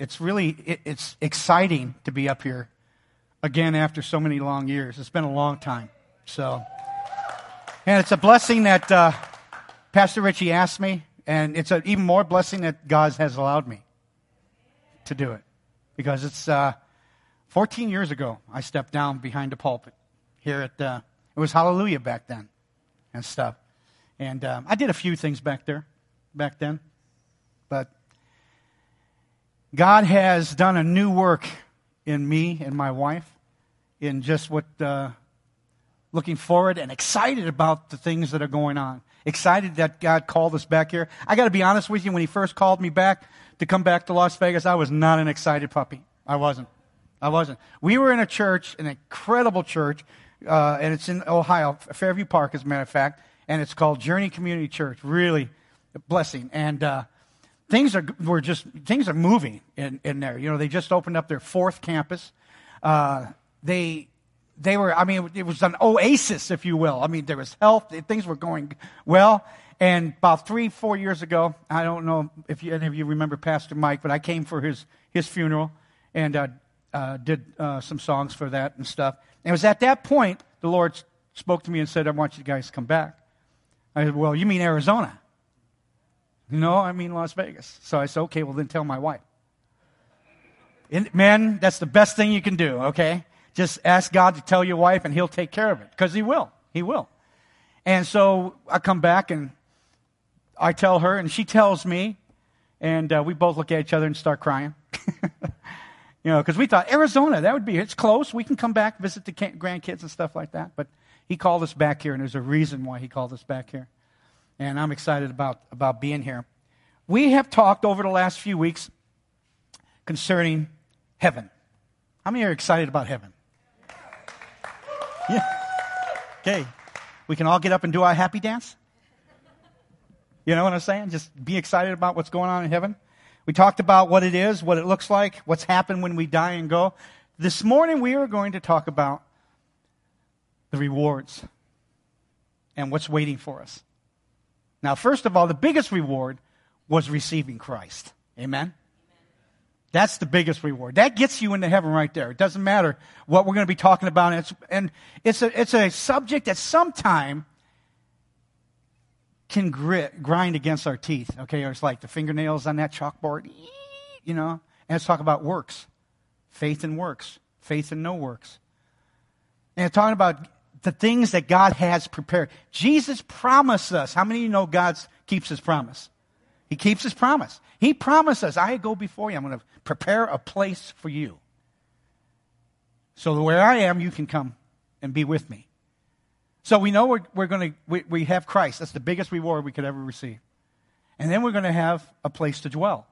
it's really it, it's exciting to be up here again after so many long years. It's been a long time. So, and it's a blessing that uh, Pastor Richie asked me, and it's an even more blessing that God has allowed me to do it because it's uh, 14 years ago I stepped down behind the pulpit here at uh, it was Hallelujah back then and stuff, and um, I did a few things back there back then, but God has done a new work in me and my wife in just what uh, looking forward and excited about the things that are going on. Excited that God called us back here. I got to be honest with you, when He first called me back to come back to Las Vegas, I was not an excited puppy. I wasn't. I wasn't. We were in a church, an incredible church, uh, and it's in Ohio, Fairview Park, as a matter of fact, and it's called Journey Community Church. Really a blessing. And uh, things are were just things are moving in, in there. You know, they just opened up their fourth campus. Uh, they they were, I mean, it was an oasis, if you will. I mean, there was health, things were going well. And about three, four years ago, I don't know if you, any of you remember Pastor Mike, but I came for his, his funeral and uh, uh, did uh, some songs for that and stuff. And it was at that point the Lord spoke to me and said, I want you guys to come back. I said, Well, you mean Arizona? No, I mean Las Vegas. So I said, Okay, well, then tell my wife. And, that's the best thing you can do, okay? Just ask God to tell your wife and he'll take care of it. Because he will. He will. And so I come back and I tell her and she tells me. And uh, we both look at each other and start crying. you know, because we thought Arizona, that would be, it's close. We can come back, visit the grandkids and stuff like that. But he called us back here, and there's a reason why he called us back here. And I'm excited about, about being here. We have talked over the last few weeks concerning heaven. How many are excited about heaven? Yeah. Okay. We can all get up and do our happy dance. You know what I'm saying? Just be excited about what's going on in heaven. We talked about what it is, what it looks like, what's happened when we die and go. This morning we are going to talk about the rewards and what's waiting for us. Now, first of all, the biggest reward was receiving Christ. Amen? That's the biggest reward. That gets you into heaven right there. It doesn't matter what we're going to be talking about. And it's, and it's, a, it's a subject that sometime can grit, grind against our teeth. Okay, or it's like the fingernails on that chalkboard, you know. And let's talk about works, faith and works, faith and no works. And it's talking about the things that God has prepared. Jesus promised us. How many of you know God keeps his promise? He keeps his promise. He promised us, I go before you. I'm going to prepare a place for you. So where I am, you can come and be with me. So we know we're, we're going to, we, we have Christ. That's the biggest reward we could ever receive. And then we're going to have a place to dwell.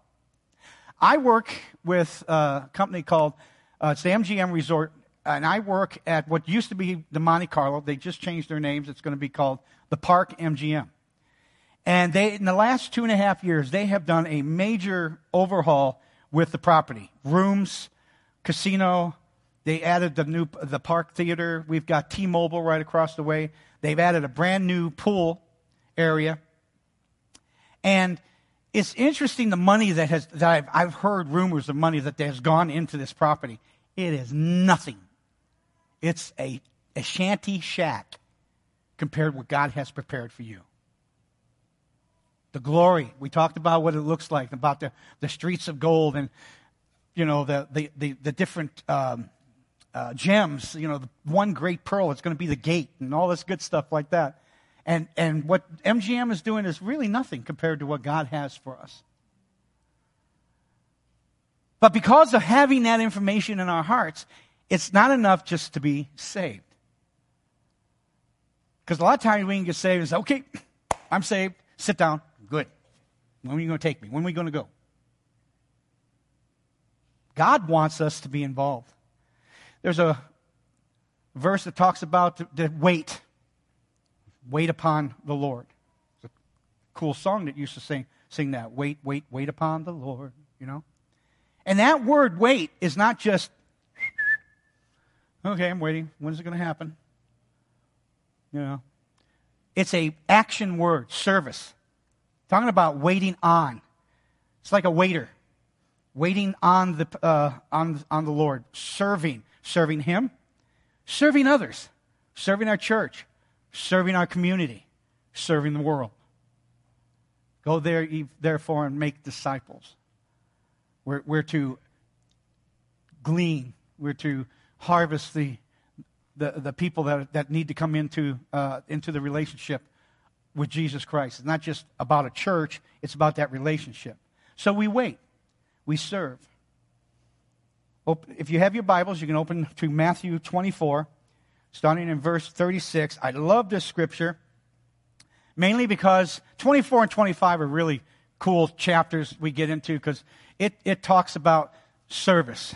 I work with a company called, uh, it's the MGM Resort, and I work at what used to be the Monte Carlo. They just changed their names. It's going to be called the Park MGM. And they, in the last two and a half years, they have done a major overhaul with the property. Rooms, casino. They added the new, the park theater. We've got T-Mobile right across the way. They've added a brand new pool area. And it's interesting the money that has, that I've, I've heard rumors of money that has gone into this property. It is nothing. It's a, a shanty shack compared to what God has prepared for you the glory. We talked about what it looks like, about the, the streets of gold and, you know, the, the, the, the different um, uh, gems, you know, the one great pearl, it's going to be the gate and all this good stuff like that. And, and what MGM is doing is really nothing compared to what God has for us. But because of having that information in our hearts, it's not enough just to be saved. Because a lot of times we can get saved and say, okay, I'm saved, sit down, Good. When are you going to take me? When are we going to go? God wants us to be involved. There's a verse that talks about the, wait. Wait upon the Lord. It's a cool song that used to sing, sing that. Wait, wait, wait upon the Lord, you know? And that word wait is not just, okay, I'm waiting. When's it going to happen? You know? It's a action word, service. Talking about waiting on. It's like a waiter waiting on the, uh, on, on the Lord, serving, serving Him, serving others, serving our church, serving our community, serving the world. Go there, therefore, and make disciples. We're, we're to glean, we're to harvest the, the, the people that, that need to come into, uh, into the relationship with Jesus Christ. It's not just about a church, it's about that relationship. So we wait, we serve. If you have your Bibles, you can open to Matthew 24, starting in verse 36. I love this scripture, mainly because 24 and 25 are really cool chapters we get into because it, it talks about service.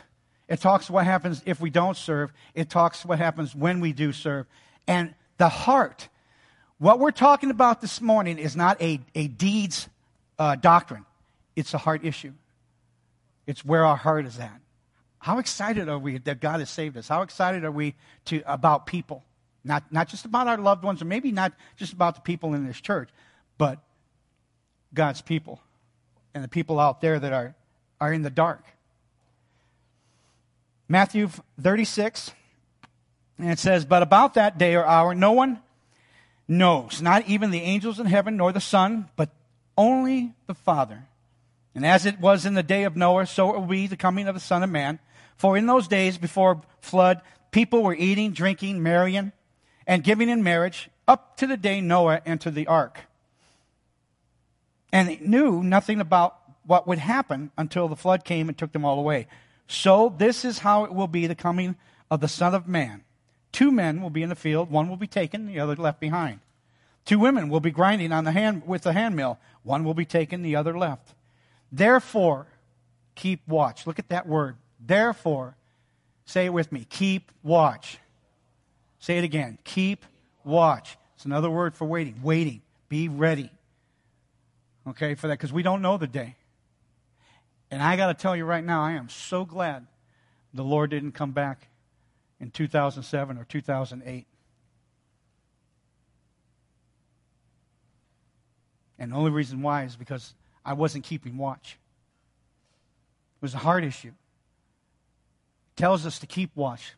It talks what happens if we don't serve. It talks what happens when we do serve. And the heart, what we're talking about this morning is not a, a deeds uh, doctrine. It's a heart issue. It's where our heart is at. How excited are we that God has saved us? How excited are we to, about people? Not, not just about our loved ones, or maybe not just about the people in this church, but God's people and the people out there that are, are in the dark. Matthew 36, and it says, But about that day or hour, no one knows, not even the angels in heaven, nor the Son, but only the Father. And as it was in the day of Noah, so will be the coming of the Son of Man. For in those days before flood, people were eating, drinking, marrying, and giving in marriage up to the day Noah entered the ark. And they knew nothing about what would happen until the flood came and took them all away. So this is how it will be the coming of the Son of Man. Two men will be in the field, one will be taken, the other left behind. Two women will be grinding on the hand with the handmill, one will be taken, the other left. Therefore, keep watch. Look at that word. Therefore, say it with me. Keep watch. Say it again. Keep watch. It's another word for waiting. Waiting. Be ready. Okay, for that, because we don't know the day. And I got to tell you right now, I am so glad the Lord didn't come back in 2007 or 2008. And the only reason why is because I wasn't keeping watch. It was a heart issue. It tells us to keep watch.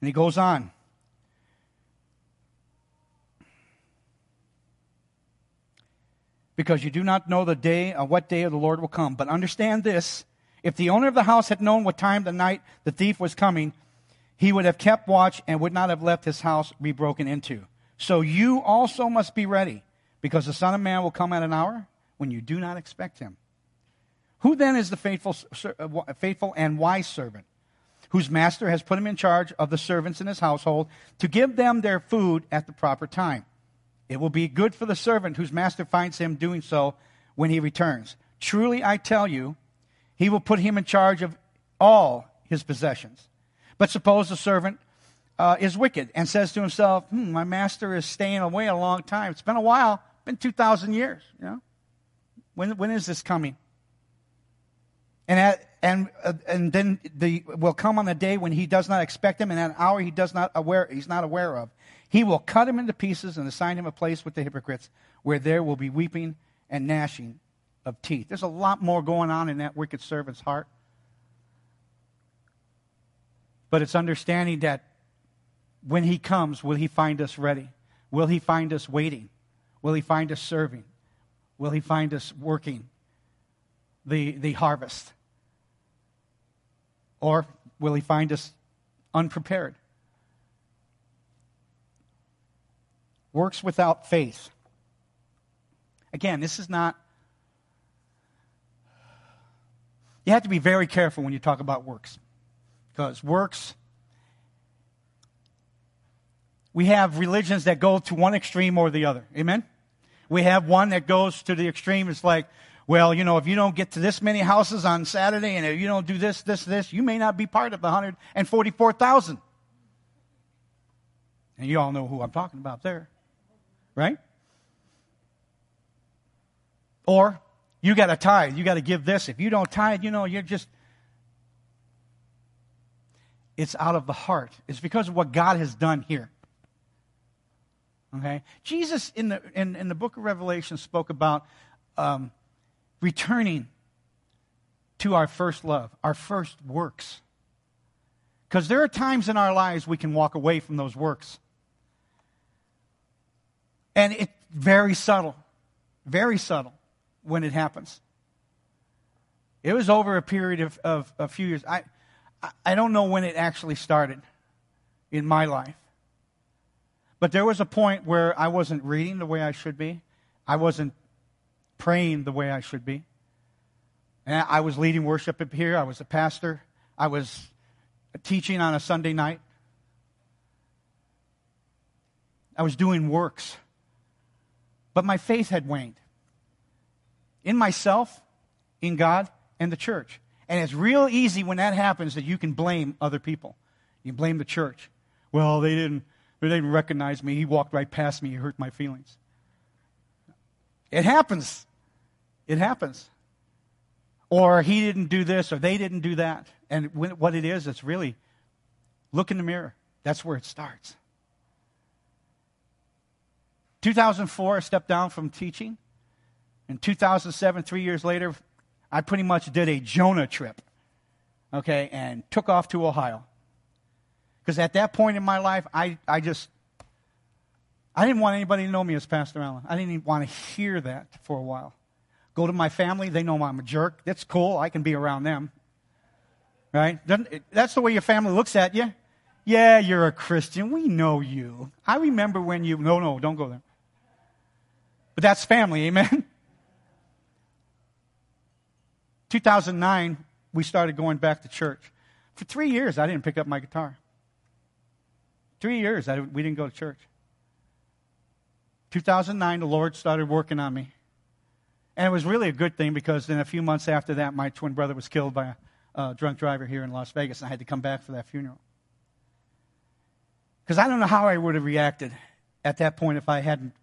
And he goes on. Because you do not know the day or what day of the Lord will come. But understand this if the owner of the house had known what time the night the thief was coming, he would have kept watch and would not have left his house be broken into. So you also must be ready, because the Son of Man will come at an hour when you do not expect him. Who then is the faithful, uh, faithful and wise servant, whose master has put him in charge of the servants in his household to give them their food at the proper time? It will be good for the servant whose master finds him doing so when he returns. Truly, I tell you, he will put him in charge of all his possessions. But suppose the servant uh, is wicked and says to himself, hmm, My master is staying away a long time. It's been a while, been 2,000 years. You know? when, when is this coming? And, at, and, uh, and then the, will come on a day when he does not expect him, and an hour he does not aware, he's not aware of. He will cut him into pieces and assign him a place with the hypocrites where there will be weeping and gnashing of teeth. There's a lot more going on in that wicked servant's heart. But it's understanding that when he comes, will he find us ready? Will he find us waiting? Will he find us serving? Will he find us working the, the harvest? Or will he find us unprepared? Works without faith. Again, this is not. You have to be very careful when you talk about works. Because works, we have religions that go to one extreme or the other. Amen? We have one that goes to the extreme. It's like, well, you know, if you don't get to this many houses on Saturday and if you don't do this, this, this, you may not be part of the 144,000. And you all know who I'm talking about there right? Or you got to tithe. You got to give this. If you don't tithe, you know, you're just. It's out of the heart. It's because of what God has done here. Okay? Jesus in the, in, in the book of Revelation spoke about um, returning to our first love, our first works. Because there are times in our lives we can walk away from those works. And it's very subtle, very subtle when it happens. It was over a period of, of a few years. I, I don't know when it actually started in my life. But there was a point where I wasn't reading the way I should be. I wasn't praying the way I should be. And I was leading worship up here. I was a pastor. I was teaching on a Sunday night. I was doing works. But my faith had waned in myself, in God, and the church. And it's real easy when that happens that you can blame other people. You blame the church. Well, they didn't, they didn't recognize me. He walked right past me. He hurt my feelings. It happens. It happens. Or he didn't do this, or they didn't do that. And when, what it is, it's really look in the mirror. That's where it starts. 2004, I stepped down from teaching. In 2007, three years later, I pretty much did a Jonah trip, okay, and took off to Ohio. Because at that point in my life, I, I just, I didn't want anybody to know me as Pastor Allen. I didn't even want to hear that for a while. Go to my family, they know I'm a jerk. That's cool. I can be around them. Right? That's the way your family looks at you. Yeah, you're a Christian. We know you. I remember when you, no, no, don't go there. But that's family, amen? 2009, we started going back to church. For three years, I didn't pick up my guitar. Three years, I, we didn't go to church. 2009, the Lord started working on me. And it was really a good thing because then a few months after that, my twin brother was killed by a, a drunk driver here in Las Vegas, and I had to come back for that funeral. Because I don't know how I would have reacted at that point if I hadn't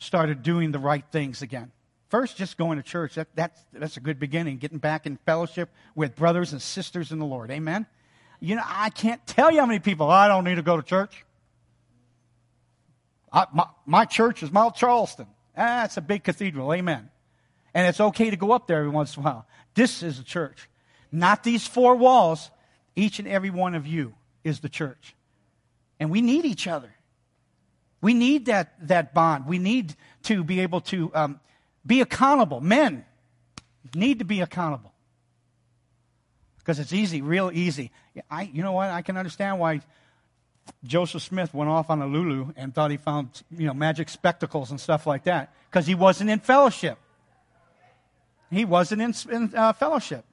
started doing the right things again. First, just going to church. That, that's, that's a good beginning. Getting back in fellowship with brothers and sisters in the Lord. Amen? You know, I can't tell you how many people, oh, I don't need to go to church. I, my, my church is Mount Charleston. That's a big cathedral. Amen. And it's okay to go up there every once in a while. This is a church. Not these four walls. Each and every one of you is the church. And we need each other. We need that, that bond. We need to be able to um, be accountable. Men need to be accountable. Because it's easy, real easy. I, you know what? I can understand why Joseph Smith went off on a Lulu and thought he found you know, magic spectacles and stuff like that. Because he wasn't in fellowship. He wasn't in, in uh, fellowship.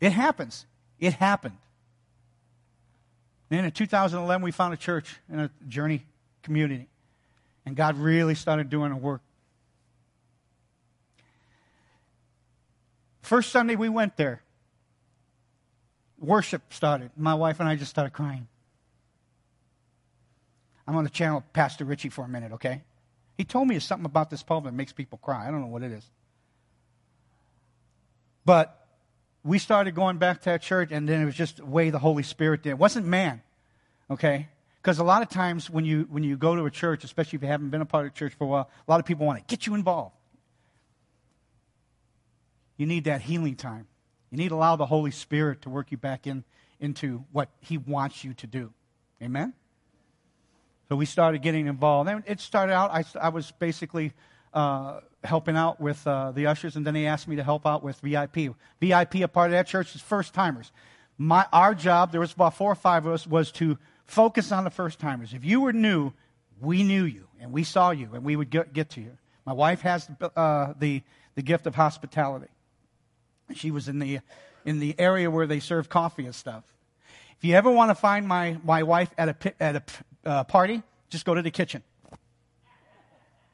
It happens. It happened. Then in 2011, we found a church in a journey community. And God really started doing a work. First Sunday we went there, worship started. My wife and I just started crying. I'm going to channel Pastor Richie for a minute, okay? He told me something about this pulpit that makes people cry. I don't know what it is. But we started going back to that church, and then it was just the way the Holy Spirit did. It wasn't man, okay? Because a lot of times when you, when you go to a church, especially if you haven't been a part of church for a while, a lot of people want to get you involved. You need that healing time. You need to allow the Holy Spirit to work you back in, into what He wants you to do. Amen? So we started getting involved. And it started out, I, I was basically uh, helping out with uh, the ushers, and then they asked me to help out with VIP. VIP, a part of that church, is first timers. My, our job, there was about four or five of us, was to focus on the first timers. If you were new, we knew you and we saw you and we would get, get to you. My wife has uh, the, the gift of hospitality. She was in the, in the area where they serve coffee and stuff. If you ever want to find my, my wife at a, at a uh, party, just go to the kitchen.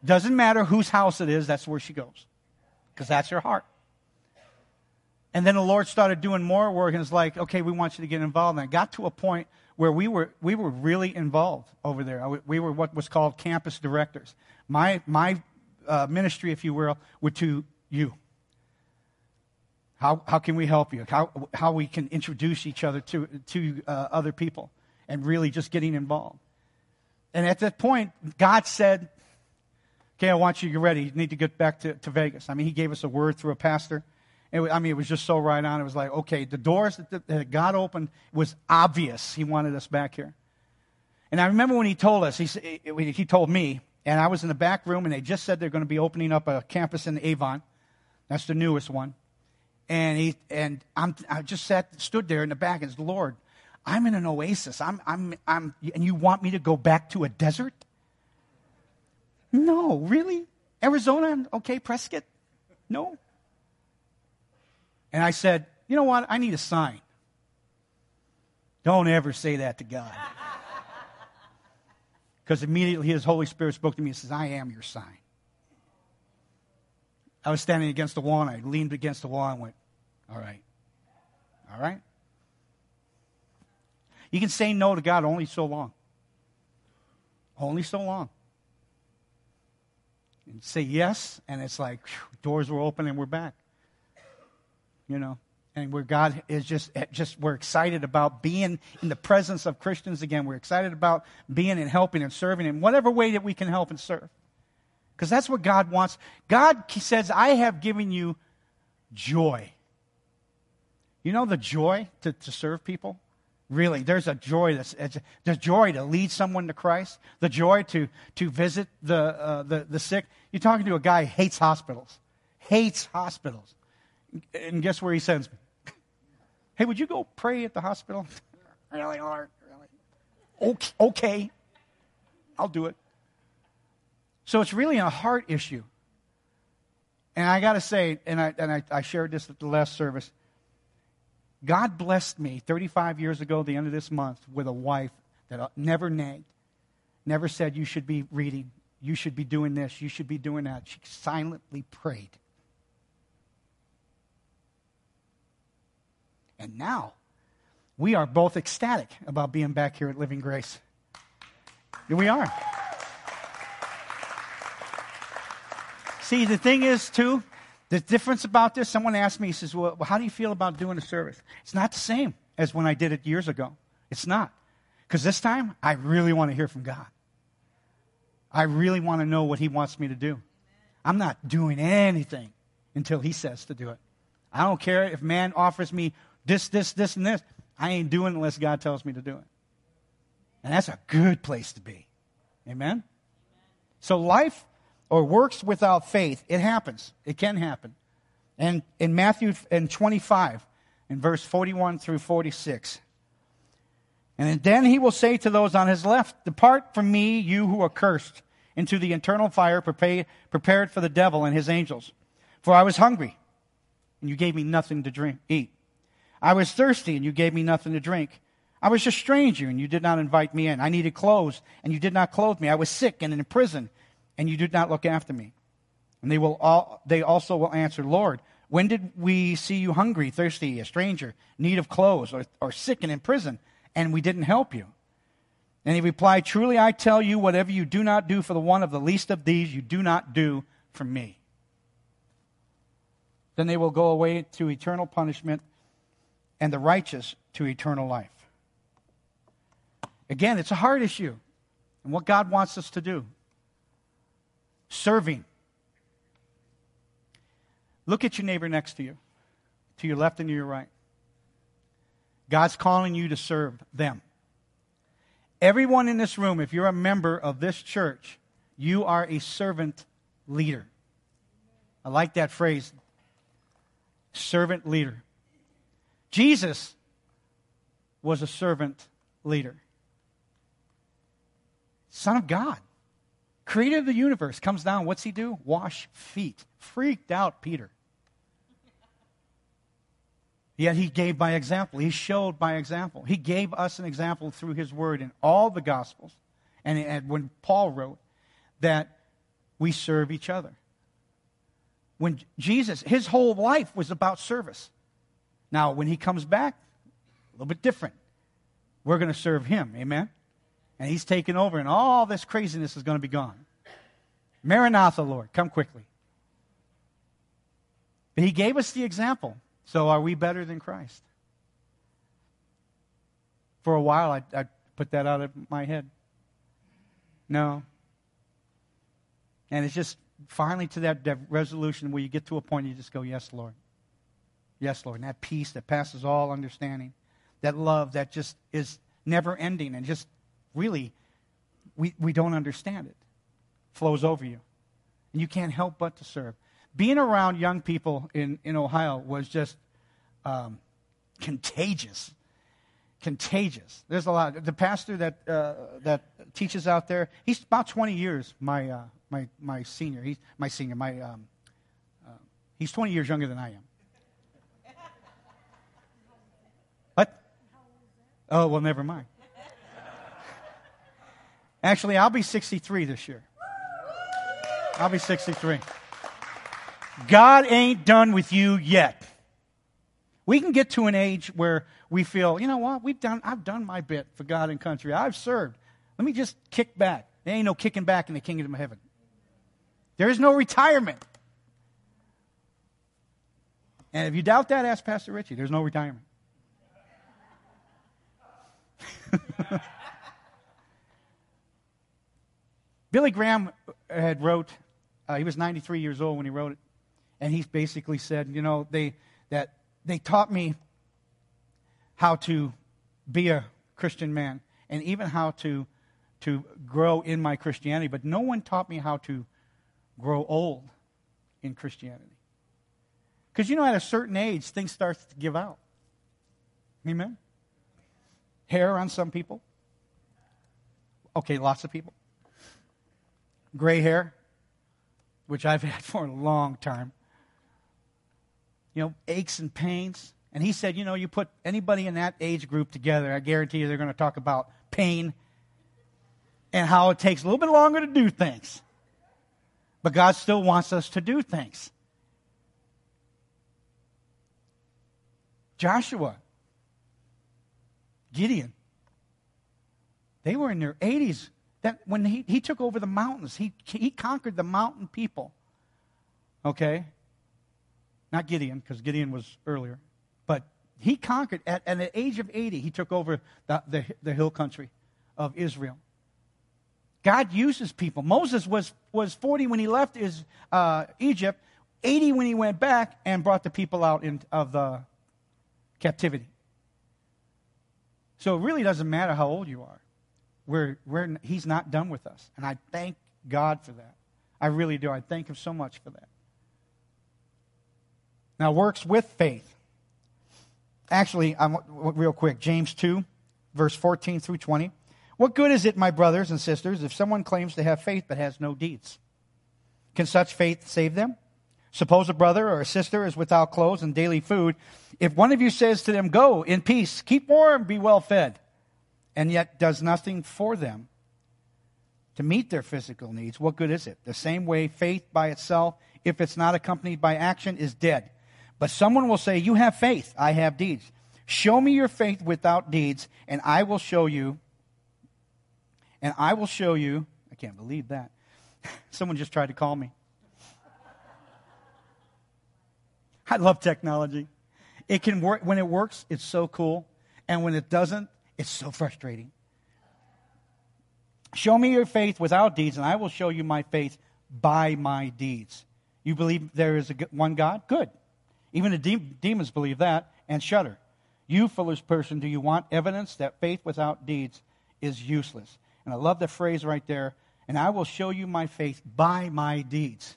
Doesn't matter whose house it is, that's where she goes. Because that's her heart. And then the Lord started doing more work and it's like, okay, we want you to get involved. And I got to a point where we were, we were really involved over there. We were what was called campus directors. My, my uh, ministry, if you will, would to you. How, how can we help you? How, how we can introduce each other to, to uh, other people and really just getting involved. And at that point, God said Okay, I want you to get ready. You need to get back to, to Vegas. I mean, he gave us a word through a pastor. It, I mean, it was just so right on. It was like, okay, the doors that, that God opened was obvious. He wanted us back here. And I remember when he told us, he, he told me, and I was in the back room, and they just said they're going to be opening up a campus in Avon. That's the newest one. And he and I'm, I just sat, stood there in the back and said, Lord, I'm in an oasis. I'm, I'm, I'm, and you want me to go back to a desert? No, really? Arizona? Okay, Prescott? No. And I said, you know what? I need a sign. Don't ever say that to God. Because immediately his Holy Spirit spoke to me and says, I am your sign. I was standing against the wall and I leaned against the wall and went, All right. All right. You can say no to God only so long. Only so long. And say yes, and it's like whew, doors were open and we're back. You know, and where God is just, eh, just, we're excited about being in the presence of Christians again. We're excited about being and helping and serving in whatever way that we can help and serve. Because that's what God wants. God says, I have given you joy. You know the joy to, to serve people? Really, there's a joy that's the joy to lead someone to Christ, the joy to to visit the uh, the the sick. You're talking to a guy who hates hospitals, hates hospitals, and guess where he sends me? Hey, would you go pray at the hospital? really, Lord, really? Okay, I'll do it. So it's really a heart issue. And I got to say, and, I, and I, I shared this at the last service. God blessed me 35 years ago, the end of this month, with a wife that uh, never nagged, never said, You should be reading, you should be doing this, you should be doing that. She silently prayed. And now, we are both ecstatic about being back here at Living Grace. Here we are. See, the thing is, too, the difference about this, someone asked me, he says, well, how do you feel about doing a service? It's not the same as when I did it years ago. It's not. Because this time, I really want to hear from God. I really want to know what He wants me to do. I'm not doing anything until He says to do it. I don't care if man offers me this, this, this, and this. I ain't doing it unless God tells me to do it. And that's a good place to be. Amen? So life or works without faith, it happens. It can happen. And in Matthew in 25, in verse 41 through 46, and then he will say to those on his left, Depart from me, you who are cursed, into the eternal fire prepared for the devil and his angels. For I was hungry, and you gave me nothing to drink, eat. I was thirsty, and you gave me nothing to drink. I was a stranger, and you did not invite me in. I needed clothes, and you did not clothe me. I was sick and in prison, and you did not look after me. And they, will all, they also will answer, Lord, when did we see you hungry, thirsty, a stranger, need of clothes, or, or sick and in prison, and we didn't help you? And he replied, Truly I tell you, whatever you do not do for the one of the least of these, you do not do for me. Then they will go away to eternal punishment, and the righteous to eternal life. Again, it's a hard issue, and what God wants us to do serving. Look at your neighbor next to you, to your left and to your right. God's calling you to serve them. Everyone in this room, if you're a member of this church, you are a servant leader. I like that phrase servant leader. Jesus was a servant leader. Son of God creator of the universe, comes down. What's he do? Wash feet. Freaked out Peter. Yet he gave by example. He showed by example. He gave us an example through his word in all the Gospels. And, and when Paul wrote that we serve each other. When Jesus, his whole life was about service. Now, when he comes back, a little bit different. We're going to serve him. Amen? And he's taken over, and all this craziness is going to be gone. Maranatha, Lord, come quickly. But he gave us the example. So are we better than Christ? For a while, I, I put that out of my head. No. And it's just finally to that, resolution where you get to a point you just go, Yes, Lord. Yes, Lord. And that peace that passes all understanding, that love that just is never ending and just really, we, we don't understand it, flows over you. And you can't help but to serve. Being around young people in, in Ohio was just um, contagious. Contagious. There's a lot. The pastor that, uh, that teaches out there, he's about 20 years my, uh, my, my senior. He's my senior. My, um, uh, he's 20 years younger than I am. What? Oh, well, never mind. Actually, I'll be 63 this year. I'll be 63. God ain't done with you yet. We can get to an age where we feel, you know what, we've done, I've done my bit for God and country. I've served. Let me just kick back. There ain't no kicking back in the kingdom of heaven. There is no retirement. And if you doubt that, ask Pastor Richie. There's no retirement. Billy Graham had wrote, uh, he was 93 years old when he wrote it, and he basically said, you know, they, that they taught me how to be a Christian man and even how to, to grow in my Christianity, but no one taught me how to grow old in Christianity. Because you know, at a certain age, things start to give out. Amen? Hair on some people. Okay, lots of people. Gray hair, which I've had for a long time. You know, aches and pains. And he said, you know, you put anybody in that age group together, I guarantee you they're going to talk about pain and how it takes a little bit longer to do things. But God still wants us to do things. Joshua, Gideon, they were in their 80s. That when he, he took over the mountains, he, he conquered the mountain people. Okay? Not Gideon, because Gideon was earlier. But he conquered, at, at the age of 80, he took over the, the, the hill country of Israel. God uses people. Moses was, was 40 when he left his, uh, Egypt, 80 when he went back and brought the people out in, of the captivity. So it really doesn't matter how old you are. We're, we're, he's not done with us. And I thank God for that. I really do. I thank him so much for that. Now, works with faith. Actually, I'm, real quick, James 2, verse 14 through 20. What good is it, my brothers and sisters, if someone claims to have faith but has no deeds? Can such faith save them? Suppose a brother or a sister is without clothes and daily food. If one of you says to them, Go in peace, keep warm, be well fed, and yet does nothing for them to meet their physical needs, what good is it? The same way faith by itself, if it's not accompanied by action, is dead. But someone will say, You have faith, I have deeds. Show me your faith without deeds, and I will show you and I will show you. I can't believe that. Someone just tried to call me. I love technology. It can work when it works, it's so cool. And when it doesn't, it's so frustrating. Show me your faith without deeds, and I will show you my faith by my deeds. You believe there is one God? Good. Even the de- demons believe that and shudder. You foolish person, do you want evidence that faith without deeds is useless? And I love the phrase right there. And I will show you my faith by my deeds.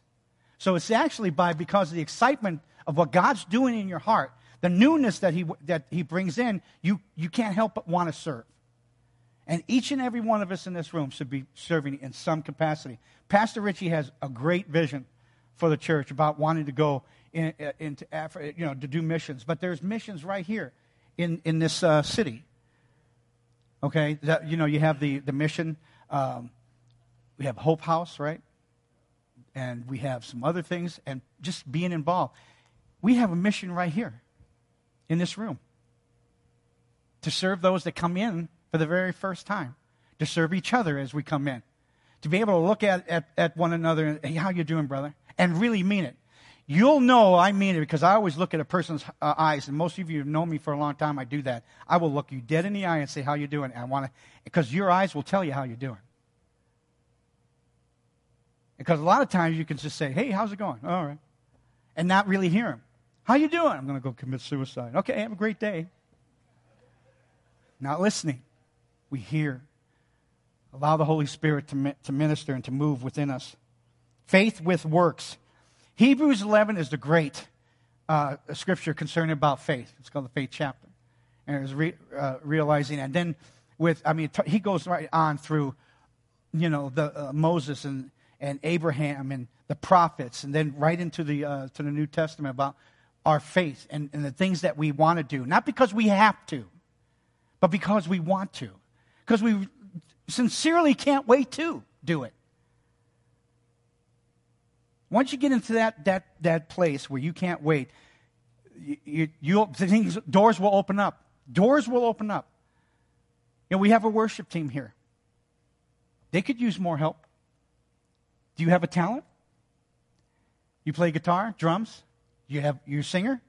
So it's actually by because of the excitement of what God's doing in your heart, the newness that He, that he brings in, you, you can't help but want to serve. And each and every one of us in this room should be serving in some capacity. Pastor Richie has a great vision for the church about wanting to go in, uh, into Africa, you know, to do missions. But there's missions right here in, in this uh, city. Okay, that, you know, you have the, the mission. Um, we have Hope House, right? And we have some other things, and just being involved. We have a mission right here in this room to serve those that come in for the very first time, to serve each other as we come in, to be able to look at, at, at one another and, hey, how you doing, brother? And really mean it. You'll know I mean it because I always look at a person's uh, eyes, and most of you have known me for a long time. I do that. I will look you dead in the eye and say, "How you doing?" And I want to, because your eyes will tell you how you're doing. Because a lot of times you can just say, hey, how's it going? All right. And not really hear him. How you doing? I'm going to go commit suicide. Okay, have a great day. Not listening. We hear. Allow the Holy Spirit to, to minister and to move within us. Faith with works. Hebrews 11 is the great uh, scripture concerning about faith. It's called the faith chapter. And it was re, uh, realizing, and then with, I mean, he goes right on through, you know, the uh, Moses and, and Abraham and the prophets, and then right into the, uh, to the New Testament about our faith and, and the things that we want to do. Not because we have to, but because we want to. Because we sincerely can't wait to do it. Once you get into that, that, that place where you can't wait, you, you, things, doors will open up. Doors will open up. You know, we have a worship team here. They could use more help. Do you have a talent? You play guitar, drums? You have you singer?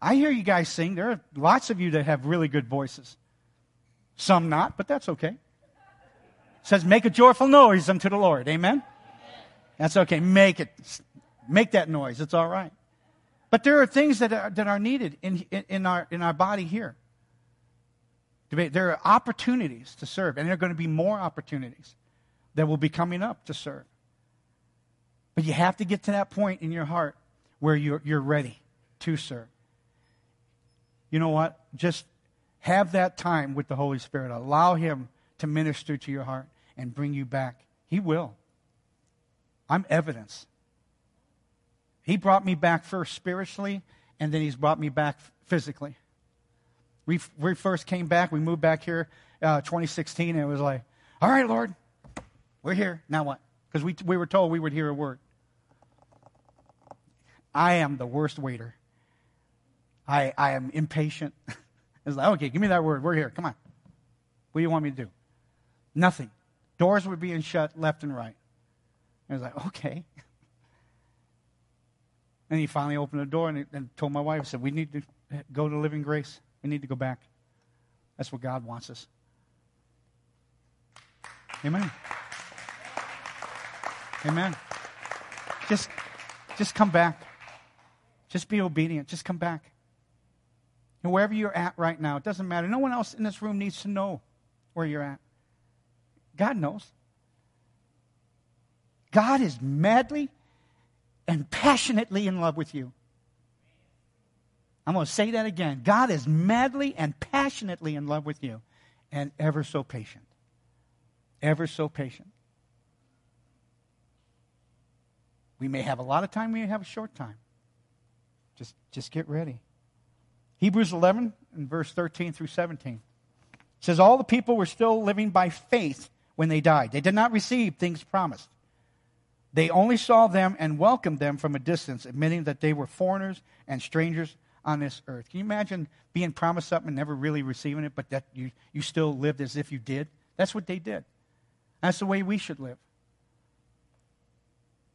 I hear you guys sing. There are lots of you that have really good voices. Some not, but that's okay. It says, make a joyful noise unto the Lord. Amen? That's okay. Make it. Make that noise. It's all right. But there are things that are, that are needed in, in, in, our, in our body here. There are opportunities to serve, and there are going to be more opportunities that will be coming up to serve. But you have to get to that point in your heart where you're, you're ready to serve. You know what? Just have that time with the Holy Spirit. Allow Him to minister to your heart and bring you back. He will. I'm evidence. He brought me back first spiritually, and then He's brought me back physically. We, we first came back, we moved back here uh, 2016, and it was like, all right, Lord, we're here. Now what? Because we, we were told we would hear a word. I am the worst waiter. I, I am impatient. it's like, okay, give me that word. We're here. Come on. What do you want me to do? Nothing. Doors were being shut left and right. I was like, okay. And he finally opened the door and, and told my wife, said, we need to go to Living Grace. We need to go back. That's what God wants us. Amen. Amen. Just, just come back. Just be obedient. Just come back. And wherever you're at right now, it doesn't matter. No one else in this room needs to know where you're at. God knows. God is madly and passionately in love with you. I'm going to say that again. God is madly and passionately in love with you and ever so patient. Ever so patient. We may have a lot of time, we may have a short time. Just, just get ready. Hebrews 11 and verse 13 through 17 says, All the people were still living by faith when they died. They did not receive things promised. They only saw them and welcomed them from a distance, admitting that they were foreigners and strangers on this earth. Can you imagine being promised something and never really receiving it, but that you, you still lived as if you did? That's what they did. That's the way we should live.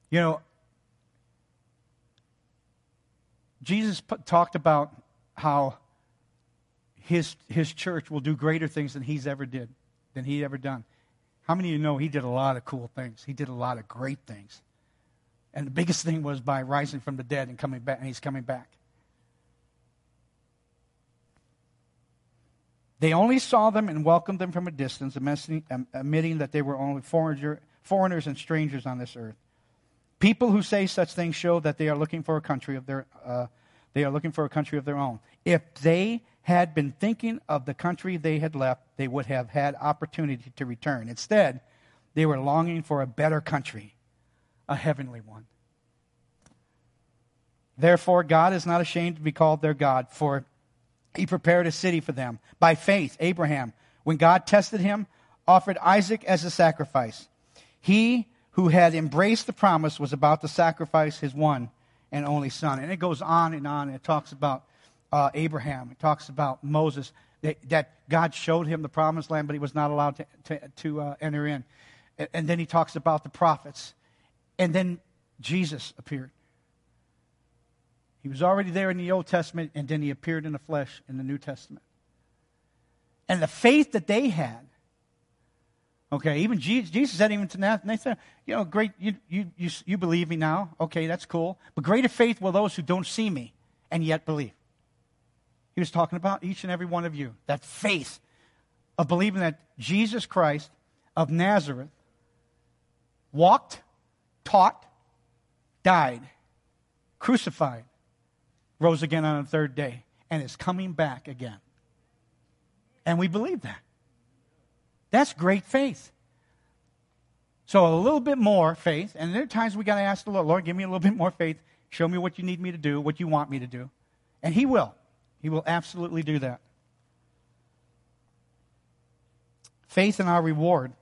You know, Jesus put, talked about how his, his church will do greater things than he's ever did, than he ever done. How many of you know he did a lot of cool things? He did a lot of great things. And the biggest thing was by rising from the dead and coming back, and he's coming back. They only saw them and welcomed them from a distance, admitting that they were only foreigners and strangers on this earth. People who say such things show that they are looking for a country of their, uh, they are looking for a country of their own. If they had been thinking of the country they had left, they would have had opportunity to return. Instead, they were longing for a better country, a heavenly one. Therefore, God is not ashamed to be called their God, for he prepared a city for them. By faith, Abraham, when God tested him, offered Isaac as a sacrifice. He who had embraced the promise was about to sacrifice his one and only son. And it goes on and on. And it talks about uh, Abraham. It talks about Moses. That, that, God showed him the promised land, but he was not allowed to, to, to uh, enter in. And, and then he talks about the prophets. And then Jesus appeared. He was already there in the Old Testament, and then he appeared in the flesh in the New Testament. And the faith that they had Okay, even Jesus, Jesus said even to Nathan, you know, great, you, you, you, you believe me now. Okay, that's cool. But greater faith will those who don't see me and yet believe. He was talking about each and every one of you. That faith of believing that Jesus Christ of Nazareth walked, taught, died, crucified, rose again on the third day, and is coming back again. And we believe that. That's great faith. So a little bit more faith, and there are times we got to ask the Lord, Lord, give me a little bit more faith. Show me what you need me to do, what you want me to do. And He will. He will absolutely do that. Faith in our reward.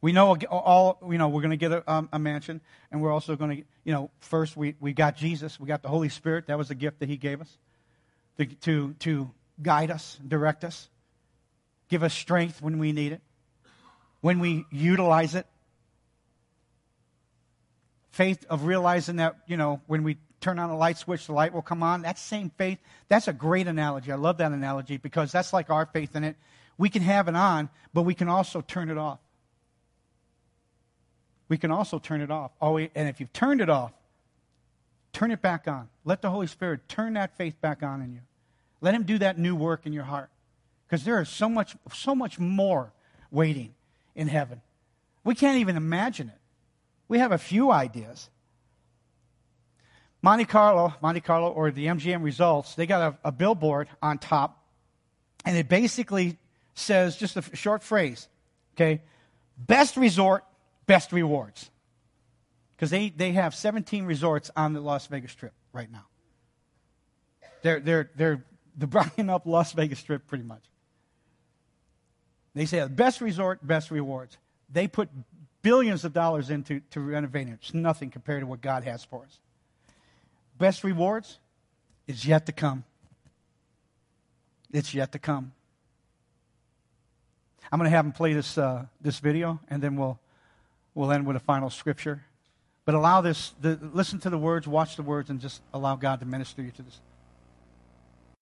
We know all, you know, we're going to get a, um, a, mansion, and we're also going to, you know, first we, we got Jesus, we got the Holy Spirit. That was a gift that He gave us to, to, to guide us, direct us give us strength when we need it, when we utilize it. Faith of realizing that, you know, when we turn on a light switch, the light will come on. That same faith, that's a great analogy. I love that analogy because that's like our faith in it. We can have it on, but we can also turn it off. We can also turn it off. Oh, and if you've turned it off, turn it back on. Let the Holy Spirit turn that faith back on in you. Let Him do that new work in your heart because there is so much, so much more waiting in heaven. We can't even imagine it. We have a few ideas. Monte Carlo, Monte Carlo, or the MGM Resorts, they got a, a billboard on top, and it basically says just a short phrase, okay? Best resort, best rewards. Because they, they have 17 resorts on the Las Vegas Strip right now. They're, they're, they're, they're up Las Vegas Strip pretty much. They say best resort, best rewards. They put billions of dollars into to renovating it. It's nothing compared to what God has for us. Best rewards is yet to come. It's yet to come. I'm going to have them play this, uh, this video, and then we'll, we'll end with a final scripture. But allow this, the, listen to the words, watch the words, and just allow God to minister you to this.